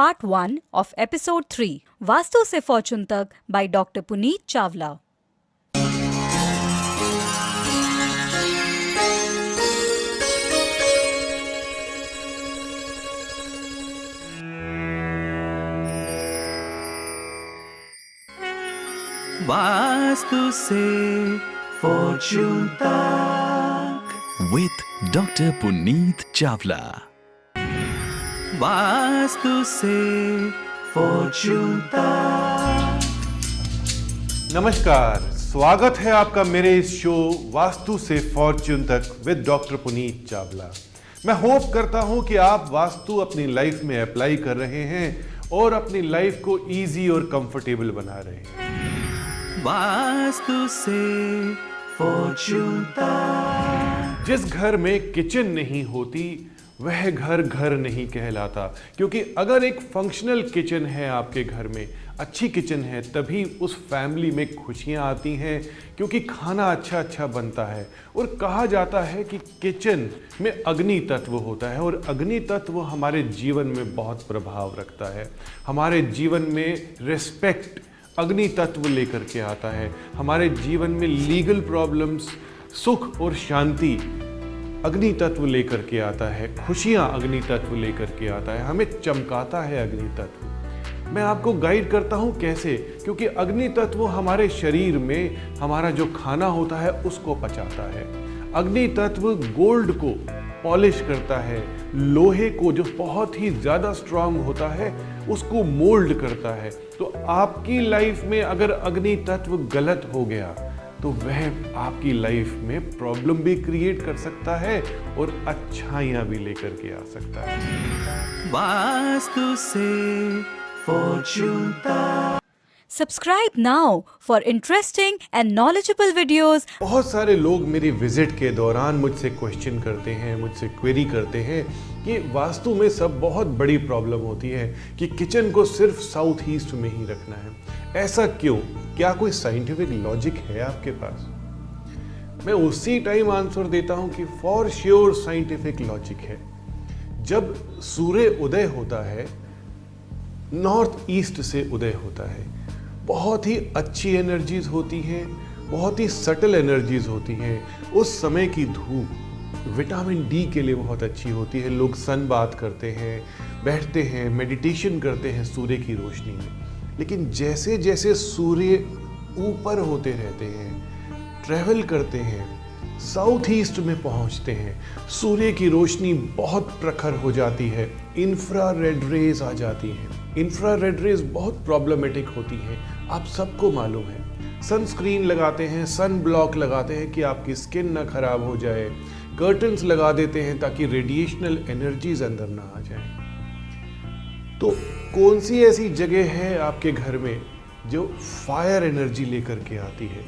part 1 of episode 3 Vastu Se Fortune Tak by Dr. Puneet Chawla. Vastu Se Fortune Tak with Dr. Puneet Chawla. Vastu से नमस्कार स्वागत है आपका मेरे इस शो वास्तु से फॉर्च्यून तक विद डॉक्टर पुनीत चावला मैं होप करता हूँ कि आप वास्तु अपनी लाइफ में अप्लाई कर रहे हैं और अपनी लाइफ को इजी और कंफर्टेबल बना रहे हैं। वास्तु से फॉर्चून तक जिस घर में किचन नहीं होती वह घर घर नहीं कहलाता। क्योंकि अगर एक फंक्शनल किचन है आपके घर में, अच्छी किचन है, तभी उस फैमिली में खुशियाँ आती हैं, क्योंकि खाना अच्छा अच्छा बनता है। और कहा जाता है कि किचन में अग्नि तत्व होता है, और अग्नि तत्व हमारे जीवन में बहुत प्रभाव रखता है। हमारे जीवन में रिस्पेक्ट अग्नि तत्व लेकर के आता है। हमारे जीवन में लीगल प्रॉब्लम्स सुख और शांति अग्नि तत्व लेकर के आता है, खुशियाँ अग्नि तत्व लेकर के आता है, हमें चमकाता है अग्नि तत्व मैं आपको गाइड करता हूँ कैसे? क्योंकि अग्नि तत्व हमारे शरीर में हमारा जो खाना होता है, उसको पचाता है। अग्नि तत्व गोल्ड को पॉलिश करता है, लोहे को जो बहुत ही ज़्यादा स्ट्रांग होता है, उसको मोल्ड करता है। तो आपकी लाइफ में अगर अग्नि तत्व गलत हो गया तो वह आपकी लाइफ में प्रॉब्लम भी क्रिएट कर सकता है और अच्छाइयाँ भी लेकर के आ सकता है। वास्तु से fortune Subscribe now for interesting and knowledgeable videos. बहुत सारे लोग मेरी विज़िट के दौरान मुझसे क्वेश्चन करते हैं, मुझसे क्वेरी करते हैं। कि वास्तु में सब बहुत बड़ी प्रॉब्लम होती है कि किचन को सिर्फ़ साउथ ईस्ट में ही रखना है। ऐसा क्यों? क्या कोई साइंटिफिक लॉजिक है आपके पास? मैं उसी टाइम आंसर देता हूँ कि फॉर श्योर साइंटिफिक लॉजिक है। जब सूर्य उदय होता है नॉर्थ ईस्ट से उदय होता है बहुत ही अच्छी एनर्जीज होती हैं, बहुत ही सटल एनर्जीज होती हैं। उस समय की धूप विटामिन डी के लिए बहुत अच्छी होती है। लोग सन बात करते हैं, बैठते हैं मेडिटेशन करते हैं सूर्य की रोशनी में। लेकिन जैसे जैसे सूर्य ऊपर होते रहते हैं ट्रैवल करते हैं साउथ ईस्ट में पहुँचते हैं। सूर्य की रोशनी बहुत प्रखर हो जाती है। इंफ्रा रेड रेज आ जाती हैं। इंफ्रा रेड रेज बहुत प्रॉब्लमेटिक होती हैं। आप सबको मालूम है। सनस्क्रीन लगाते हैं सन ब्लॉक लगाते हैं कि आपकी स्किन ना खराब हो जाए। कर्टन्स लगा देते हैं ताकि रेडिएशनल एनर्जीज अंदर ना आ जाए। तो कौन सी ऐसी जगह है आपके घर में जो फायर एनर्जी लेकर के आती है?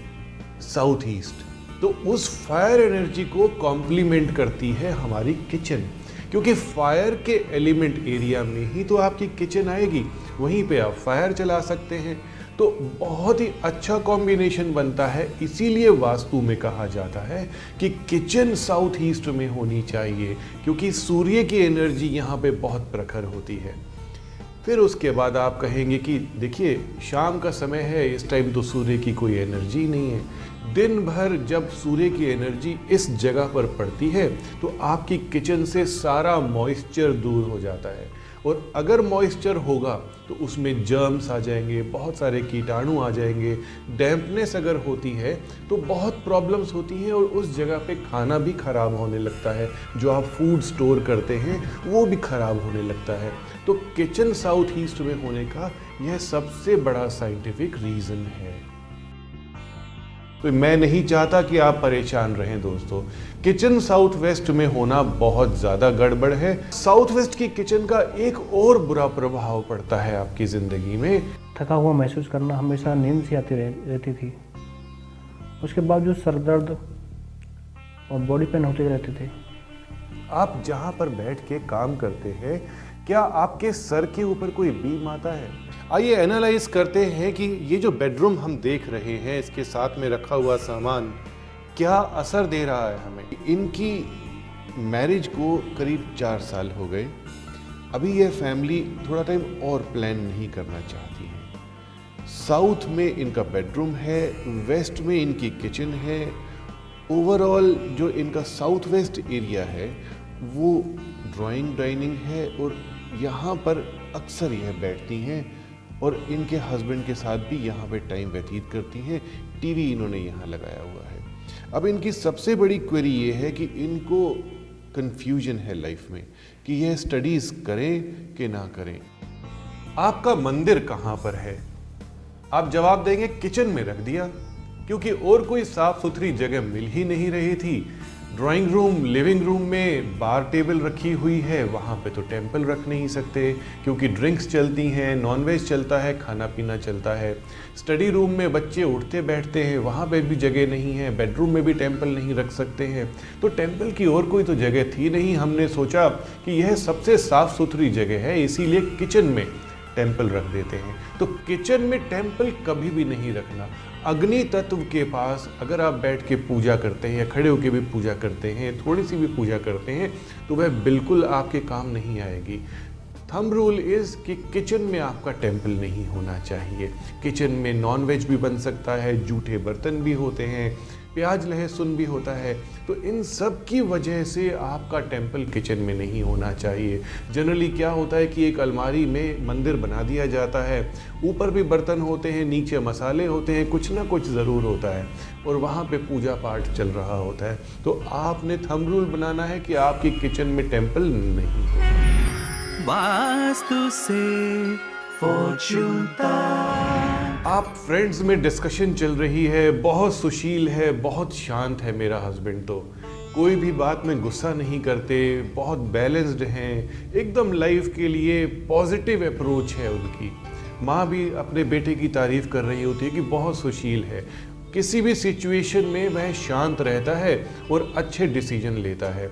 साउथ ईस्ट तो उस फायर एनर्जी को कॉम्प्लीमेंट करती है हमारी किचन क्योंकि फायर के एलिमेंट एरिया में ही तो आपकी किचन आएगी. वहीं पे आप फायर चला सकते हैं. तो बहुत ही अच्छा कॉम्बिनेशन बनता है. इसीलिए वास्तु में कहा जाता है कि किचन साउथ ईस्ट में होनी चाहिए, क्योंकि सूर्य की एनर्जी यहाँ पे बहुत प्रखर होती है. फिर उसके बाद आप कहेंगे कि देखिए, शाम का समय है, इस टाइम तो सूर्य की कोई एनर्जी नहीं है. दिन भर जब सूर्य की एनर्जी इस जगह पर पड़ती है तो आपकी किचन से सारा मॉइस्चर दूर हो जाता है। और अगर मॉइस्चर होगा तो उसमें जर्म्स आ जाएँगे, बहुत सारे कीटाणु आ जाएँगे। डैम्पनेस अगर होती है तो बहुत प्रॉब्लम्स होती हैं और उस जगह पे खाना भी ख़राब होने लगता है। जो आप फ़ूड स्टोर करते हैं, वो भी ख़राब होने लगता है। तो किचन साउथ ईस्ट में होने का यह सबसे बड़ा साइंटिफिक रीज़न है। तो मैं नहीं चाहता कि आप परेशान रहें दोस्तों। किचन साउथ वेस्ट में होना बहुत ज़्यादा गड़बड़ है। साउथ वेस्ट की किचन का एक और बुरा प्रभाव पड़ता है आपकी ज़िंदगी में। थका हुआ महसूस करना हमेशा नींद सी आती रह, रहती थी। उसके बावजूद सर दर्द और बॉडी पेन होते रहते थे। आप जहाँ पर बैठ के काम करते हैं क्या आपके सर के ऊपर कोई बीम आता है? आइए एनालाइज करते हैं कि ये जो बेडरूम हम देख रहे हैं, इसके साथ में रखा हुआ सामान क्या असर दे रहा है हमें? इनकी मैरिज को करीब चार साल हो गए। अभी यह फैमिली थोड़ा टाइम और प्लान नहीं करना चाहती है। साउथ में इनका बेडरूम है वेस्ट में इनकी किचन है। ओवरऑल जो इनका साउथ वेस्ट एरिया है, वो ड्राइंग डाइनिंग है और यहाँ पर अक्सर यह बैठती हैं। और इनके हस्बैंड के साथ भी यहाँ पे टाइम व्यतीत करती हैं। टीवी इन्होंने यहाँ लगाया हुआ है। अब इनकी सबसे बड़ी क्वेरी ये है कि इनको कंफ्यूजन है लाइफ में, कि यह स्टडीज़ करें कि ना करें। आपका मंदिर कहाँ पर है? आप जवाब देंगे किचन में रख दिया, क्योंकि और कोई साफ़ सुथरी जगह मिल ही नहीं रही थी। ड्राइंग रूम, लिविंग रूम में बार टेबल रखी हुई है, वहाँ पे तो टेंपल रख नहीं सकते, क्योंकि ड्रिंक्स चलती हैं, नॉनवेज चलता है खाना पीना चलता है। स्टडी रूम में बच्चे उठते बैठते हैं, वहाँ पे भी जगह नहीं है, बेडरूम में भी टेंपल नहीं रख सकते हैं। तो टेंपल की और कोई तो जगह थी नहीं, हमने सोचा कि यह सबसे साफ़ सुथरी जगह है, इसीलिए किचन में टेंपल रख देते हैं। तो किचन में टेंपल कभी भी नहीं रखना। अग्नि तत्व के पास अगर आप बैठ के पूजा करते हैं या खड़े होकर भी पूजा करते हैं, थोड़ी सी भी पूजा करते हैं तो वह बिल्कुल आपके काम नहीं आएगी। थम रूल इज़ कि किचन में आपका टेंपल नहीं होना चाहिए। किचन में नॉन वेज भी बन सकता है, जूठे बर्तन भी होते हैं। प्याज लहसुन भी होता है तो इन सब की वजह से आपका टेंपल किचन में नहीं होना चाहिए। जनरली क्या होता है कि एक अलमारी में मंदिर बना दिया जाता है, ऊपर भी बर्तन होते हैं, नीचे मसाले होते हैं, कुछ ना कुछ ज़रूर होता है, और वहाँ पे पूजा पाठ चल रहा होता है। तो आपने थम रूल बनाना है कि आपकी किचन में टेंपल नहीं वास्तु से फॉर्चून आप फ्रेंड्स में डिस्कशन चल रही है, बहुत सुशील है, बहुत शांत है मेरा हस्बैंड तो। कोई भी बात में गुस्सा नहीं करते, बहुत बैलेंस्ड हैं, एकदम लाइफ के लिए पॉजिटिव अप्रोच है उनकी। माँ भी अपने बेटे की तारीफ़ कर रही होती है कि बहुत सुशील है। किसी भी सिचुएशन में वह शांत रहता है और अच्छे डिसीज़न लेता है।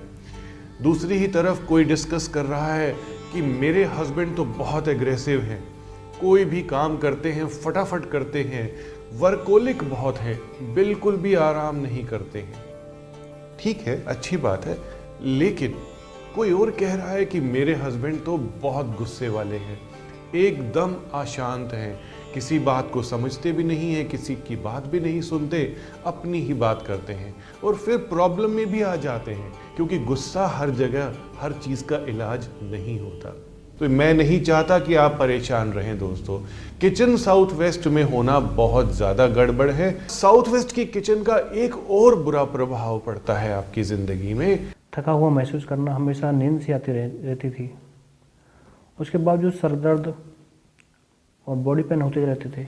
दूसरी ही तरफ़ कोई डिस्कस कर रहा है कि मेरे हस्बैंड तो बहुत एग्रेसिव हैं। कोई भी काम करते हैं, फटाफट करते हैं। वर्कोलिक बहुत है, बिल्कुल भी आराम नहीं करते हैं। ठीक है, अच्छी बात है, लेकिन कोई और कह रहा है कि मेरे हस्बैंड तो बहुत गुस्से वाले हैं, एकदम अशांत हैं। किसी बात को समझते भी नहीं है, किसी की बात भी नहीं सुनते, अपनी ही बात करते हैं और फिर प्रॉब्लम में भी आ जाते हैं, क्योंकि गुस्सा हर जगह, हर चीज़ का इलाज नहीं होता। तो मैं नहीं चाहता कि आप परेशान रहें दोस्तों। किचन साउथ वेस्ट में होना बहुत ज़्यादा गड़बड़ है। साउथ वेस्ट की किचन का एक और बुरा प्रभाव पड़ता है आपकी ज़िंदगी में। थका हुआ महसूस करना हमेशा नींद से आती रह, रहती थी। उसके बावजूद सर दर्द और बॉडी पेन होते रहते थे।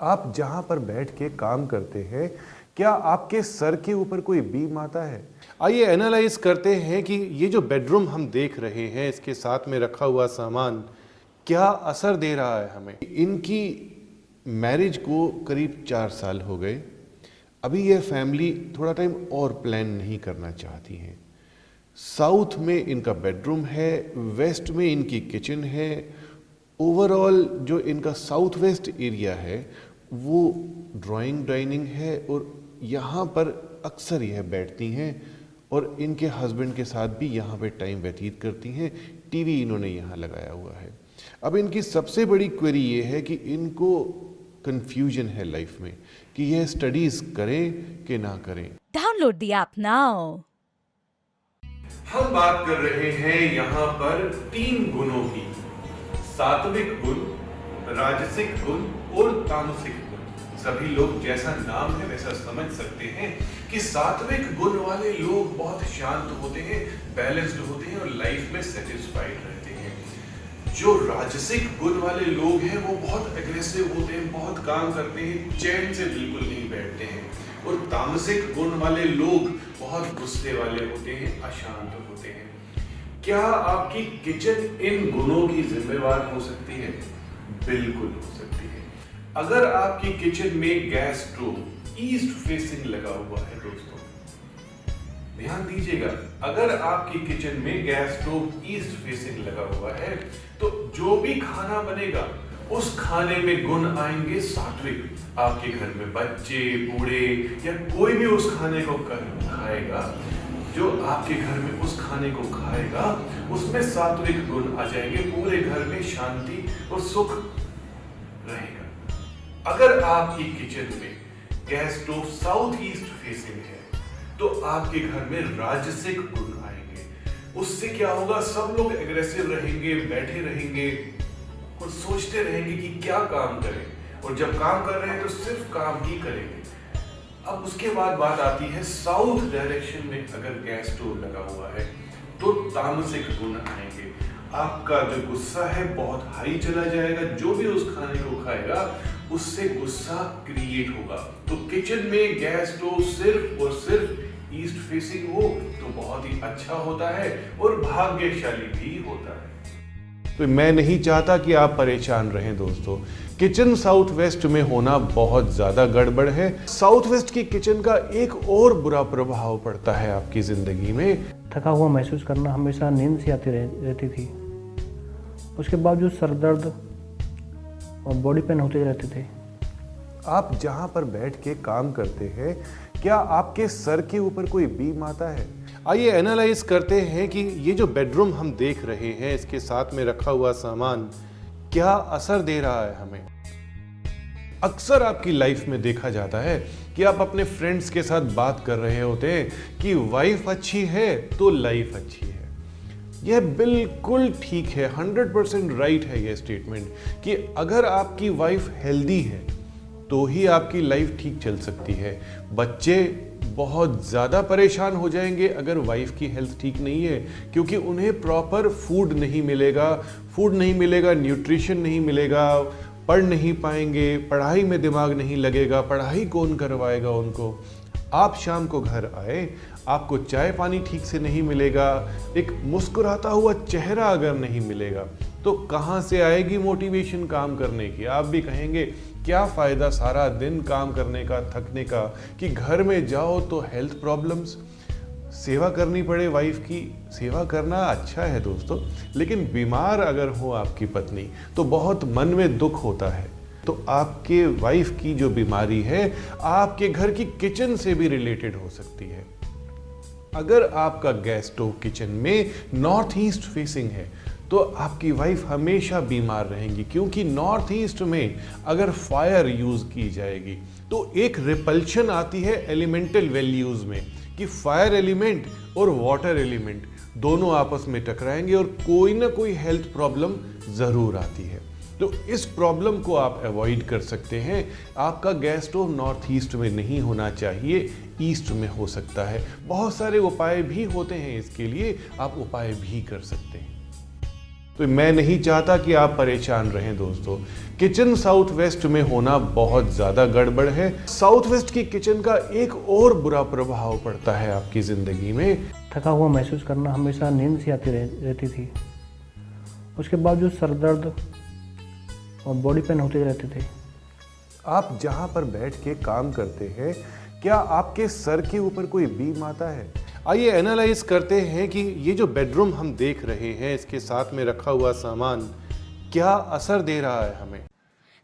आप जहाँ पर बैठ के काम करते हैं क्या आपके सर के ऊपर कोई बीम आता है? आइए एनालाइज करते हैं कि ये जो बेडरूम हम देख रहे हैं, इसके साथ में रखा हुआ सामान, क्या असर दे रहा है हमें? इनकी मैरिज को करीब चार साल हो गए। अभी यह फैमिली थोड़ा टाइम और प्लान नहीं करना चाहती हैं। साउथ में इनका बेडरूम है वेस्ट में इनकी किचन है। ओवरऑल जो इनका साउथ वेस्ट एरिया है, वो ड्राइंग डाइनिंग है और यहाँ पर अक्सर यह बैठती हैं और इनके हस्बैंड के साथ भी यहाँ पे टाइम व्यतीत करती हैं। टीवी इन्होंने यहाँ लगाया हुआ है। अब इनकी सबसे बड़ी क्वेरी ये है कि इनको कंफ्यूजन है लाइफ में कि यह स्टडीज़ करें कि ना करें। Download the app now. हम बात कर रहे हैं यहाँ पर तीन गुणों की। सात्विक गुण राजसिक गुण और तामसिक गुण। सभी लोग जैसा नाम है वैसा समझ सकते हैं कि सात्विक गुण वाले लोग बहुत शांत होते हैं बैलेंस्ड होते हैं और लाइफ में सेटिस्फाइड रहते हैं। जो राजसिक गुण वाले लोग हैं, वो बहुत एग्रेसिव होते हैं, बहुत काम करते हैं, चैन से बिल्कुल नहीं बैठते हैं। और तामसिक गुण वाले लोग बहुत गुस्से वाले होते हैं, अशांत होते हैं। क्या आपकी किचन इन गुणों की जिम्मेवार हो सकती है? बिल्कुल हो सकती है। अगर आपकी किचन में गैस स्टोव ईस्ट फेसिंग लगा हुआ है दोस्तों, ध्यान दीजिएगा, अगर आपकी किचन में गैस स्टोव ईस्ट फेसिंग लगा हुआ है तो जो भी खाना बनेगा, उस खाने में गुण आएँगे सात्विक आपके घर में बच्चे, बूढ़े, या कोई भी उस खाने को खाएगा, जो आपके घर में उस खाने को खाएगा, उसमें सात्विक गुण आ जाएँगे, पूरे घर में शांति और सुख। अगर आपकी किचन में gas stove south east facing है तो आपके घर में राजसिक गुण आएँगे। उससे क्या होगा? सब लोग एग्रेसिव रहेंगे, बैठे रहेंगे और सोचते रहेंगे कि क्या काम करें। और जब काम कर रहे हैं तो सिर्फ़ काम ही करेंगे। अब उसके बाद बात आती है साउथ डायरेक्शन में अगर गैस स्टोव लगा हुआ है तो तामसिक गुण आएँगे। आपका जो गुस्सा है बहुत हाई चला जाएगा। जो भी उस खाने को खाएगा उससे गुस्सा क्रिएट होगा। तो किचन में गैस स्टोव सिर्फ़ और सिर्फ़ ईस्ट फेसिंग हो तो बहुत ही अच्छा होता है और भाग्यशाली भी होता है। तो मैं नहीं चाहता कि आप परेशान रहें दोस्तों। किचन साउथ वेस्ट में होना बहुत ज़्यादा गड़बड़ है। साउथ वेस्ट की किचन का एक और बुरा प्रभाव पड़ता है आपकी ज़िंदगी में। थका हुआ महसूस करना हमेशा नींद से आती रहती थी। उसके बावजूद सर दर्द और बॉडी पेन होते रहते थे। आप जहाँ पर बैठ के काम करते हैं क्या आपके सर के ऊपर कोई बीम आता है? आइए एनालाइज करते हैं कि ये जो बेडरूम हम देख रहे हैं इसके साथ में रखा हुआ सामान क्या असर दे रहा है हमें? अक्सर आपकी लाइफ में देखा जाता है कि आप अपने फ्रेंड्स के साथ बात कर रहे होते हैं कि वाइफ अच्छी है तो लाइफ अच्छी है। यह बिल्कुल ठीक है 100% परसेंट राइट है यह स्टेटमेंट कि अगर आपकी वाइफ हेल्दी है तो ही आपकी लाइफ ठीक चल सकती है। बच्चे बहुत ज़्यादा परेशान हो जाएँगे अगर वाइफ की हेल्थ ठीक नहीं है, क्योंकि उन्हें प्रॉपर फ़ूड नहीं मिलेगा फ़ूड नहीं मिलेगा न्यूट्रिशन नहीं मिलेगा, पढ़ नहीं पाएँगे, पढ़ाई में दिमाग नहीं लगेगा, पढ़ाई कौन करवाएगा उनको? आप शाम को घर आए आपको चाय पानी ठीक से नहीं मिलेगा, एक मुस्कुराता हुआ चेहरा अगर नहीं मिलेगा तो कहाँ से आएगी मोटिवेशन काम करने की? आप भी कहेंगे, क्या फ़ायदा सारा दिन काम करने का, थकने का, कि घर में जाओ तो हेल्थ प्रॉब्लम्स सेवा करनी पड़े वाइफ की। सेवा करना अच्छा है दोस्तों, लेकिन बीमार अगर हो आपकी पत्नी तो बहुत मन में दुख होता है। तो आपके वाइफ की जो बीमारी है, आपके घर की किचन से भी रिलेटेड हो सकती है। अगर आपका गैस स्टोव किचन में नॉर्थ ईस्ट फेसिंग है तो आपकी वाइफ हमेशा बीमार रहेंगी, क्योंकि नॉर्थ ईस्ट में अगर फायर यूज़ की जाएगी तो एक रिपल्शन आती है एलिमेंटल वैल्यूज़ में, कि फायर एलिमेंट और वाटर एलिमेंट दोनों आपस में टकराएँगे और कोई ना कोई हेल्थ प्रॉब्लम ज़रूर आती है। तो इस प्रॉब्लम को आप अवॉइड कर सकते हैं। आपका गैस स्टोव नॉर्थ ईस्ट में नहीं होना चाहिए ईस्ट में हो सकता है। बहुत सारे उपाय भी होते हैं इसके लिए आप उपाय भी कर सकते हैं। तो मैं नहीं चाहता कि आप परेशान रहें दोस्तों। किचन साउथ वेस्ट में होना बहुत ज़्यादा गड़बड़ है। साउथ वेस्ट की किचन का एक और बुरा प्रभाव पड़ता है आपकी ज़िंदगी में। थका हुआ महसूस करना हमेशा नींद सी आती रह, रहती थी। उसके बाद जो सर दर्द और बॉडी पेन होते रहते थे। आप जहाँ पर बैठ के काम करते हैं क्या आपके सर के ऊपर कोई बीम आता है? आइए एनालाइज करते हैं कि ये जो बेडरूम हम देख रहे हैं इसके साथ में रखा हुआ सामान क्या असर दे रहा है हमें?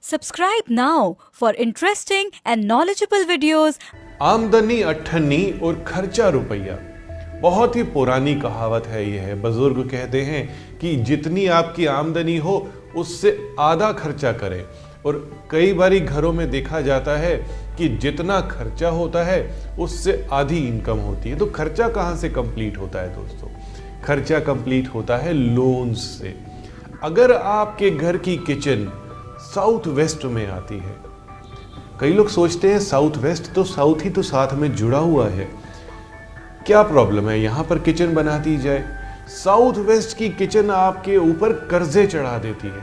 Subscribe now for interesting and knowledgeable videos. आमदनी अठन्नी और खर्चा रुपया। बहुत ही पुरानी कहावत है यह है बुज़ुर्ग कहते हैं कि जितनी आपकी आमदनी हो उससे आधा खर्चा करें। और कई बारी घरों में देखा जाता है कि जितना खर्चा होता है, उससे आधी इनकम होती है। तो खर्चा कहाँ से कंप्लीट होता है दोस्तों? खर्चा कंप्लीट होता है लोन्स से। अगर आपके घर की किचन साउथ वेस्ट में आती है, कई लोग सोचते हैं साउथ वेस्ट तो साउथ ही तो साथ में जुड़ा हुआ है। क्या प्रॉब्लम है? यहाँ पर किचन बना दी जाए। साउथ वेस्ट की किचन आपके ऊपर कर्जे चढ़ा देती है।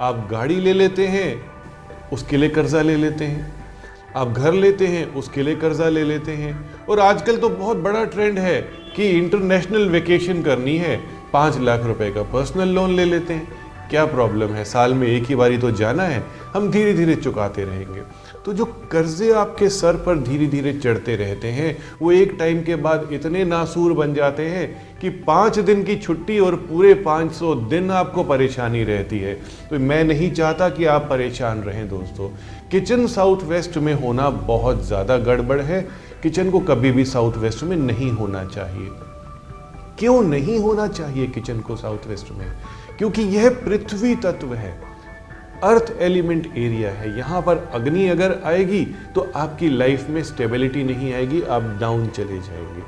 आप गाड़ी ले लेते हैं, उसके लिए कर्जा ले लेते हैं। आप घर लेते हैं, उसके लिए कर्जा ले लेते हैं। और आजकल तो बहुत बड़ा ट्रेंड है कि इंटरनेशनल वेकेशन करनी है। पाँच लाख रुपए का पर्सनल लोन ले लेते हैं। क्या प्रॉब्लम है? साल में एक ही बारी तो जाना है। हम धीरे धीरे चुकाते रहेंगे। तो जो कर्जे आपके सर पर धीरे धीरे चढ़ते रहते हैं, वो एक टाइम के बाद इतने नासूर बन जाते हैं कि पाँच दिन की छुट्टी और पूरे 500 दिन आपको परेशानी रहती है। तो मैं नहीं चाहता कि आप परेशान रहें दोस्तों। किचन साउथ वेस्ट में होना बहुत ज़्यादा गड़बड़ है। किचन को कभी भी साउथ वेस्ट में नहीं होना चाहिए। क्यों नहीं होना चाहिए किचन को साउथ वेस्ट में? क्योंकि यह पृथ्वी तत्व है। अर्थ एलिमेंट एरिया है। यहाँ पर अग्नि अगर आएगी तो आपकी लाइफ में स्टेबिलिटी नहीं आएगी, आप डाउन चले जाएँगे।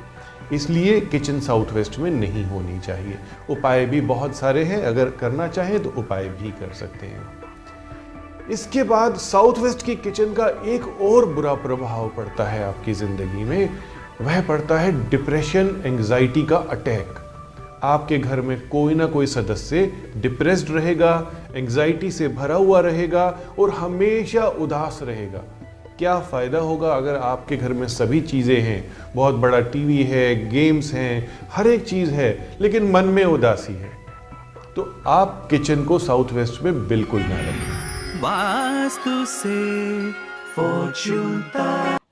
इसलिए किचन साउथ वेस्ट में नहीं होनी चाहिए। उपाय भी बहुत सारे हैं। अगर करना चाहें तो उपाय भी कर सकते हैं। इसके बाद साउथ वेस्ट की किचन का एक और बुरा प्रभाव पड़ता है आपकी ज़िंदगी में। वह पड़ता है डिप्रेशन एंजाइटी का अटैक आपके घर में कोई ना कोई सदस्य डिप्रेस्ड रहेगा एंजाइटी से भरा हुआ रहेगा और हमेशा उदास रहेगा। क्या फ़ायदा होगा अगर आपके घर में सभी चीज़ें हैं? बहुत बड़ा टीवी है गेम्स हैं, हर एक चीज़ है, लेकिन मन में उदासी है। तो आप किचन को साउथ वेस्ट में बिल्कुल ना रखें। वास्तु से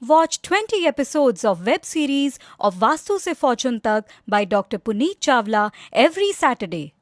Watch 20 episodes of web series of Vastu se Fortune Tak by Dr. Puneet Chawla every Saturday.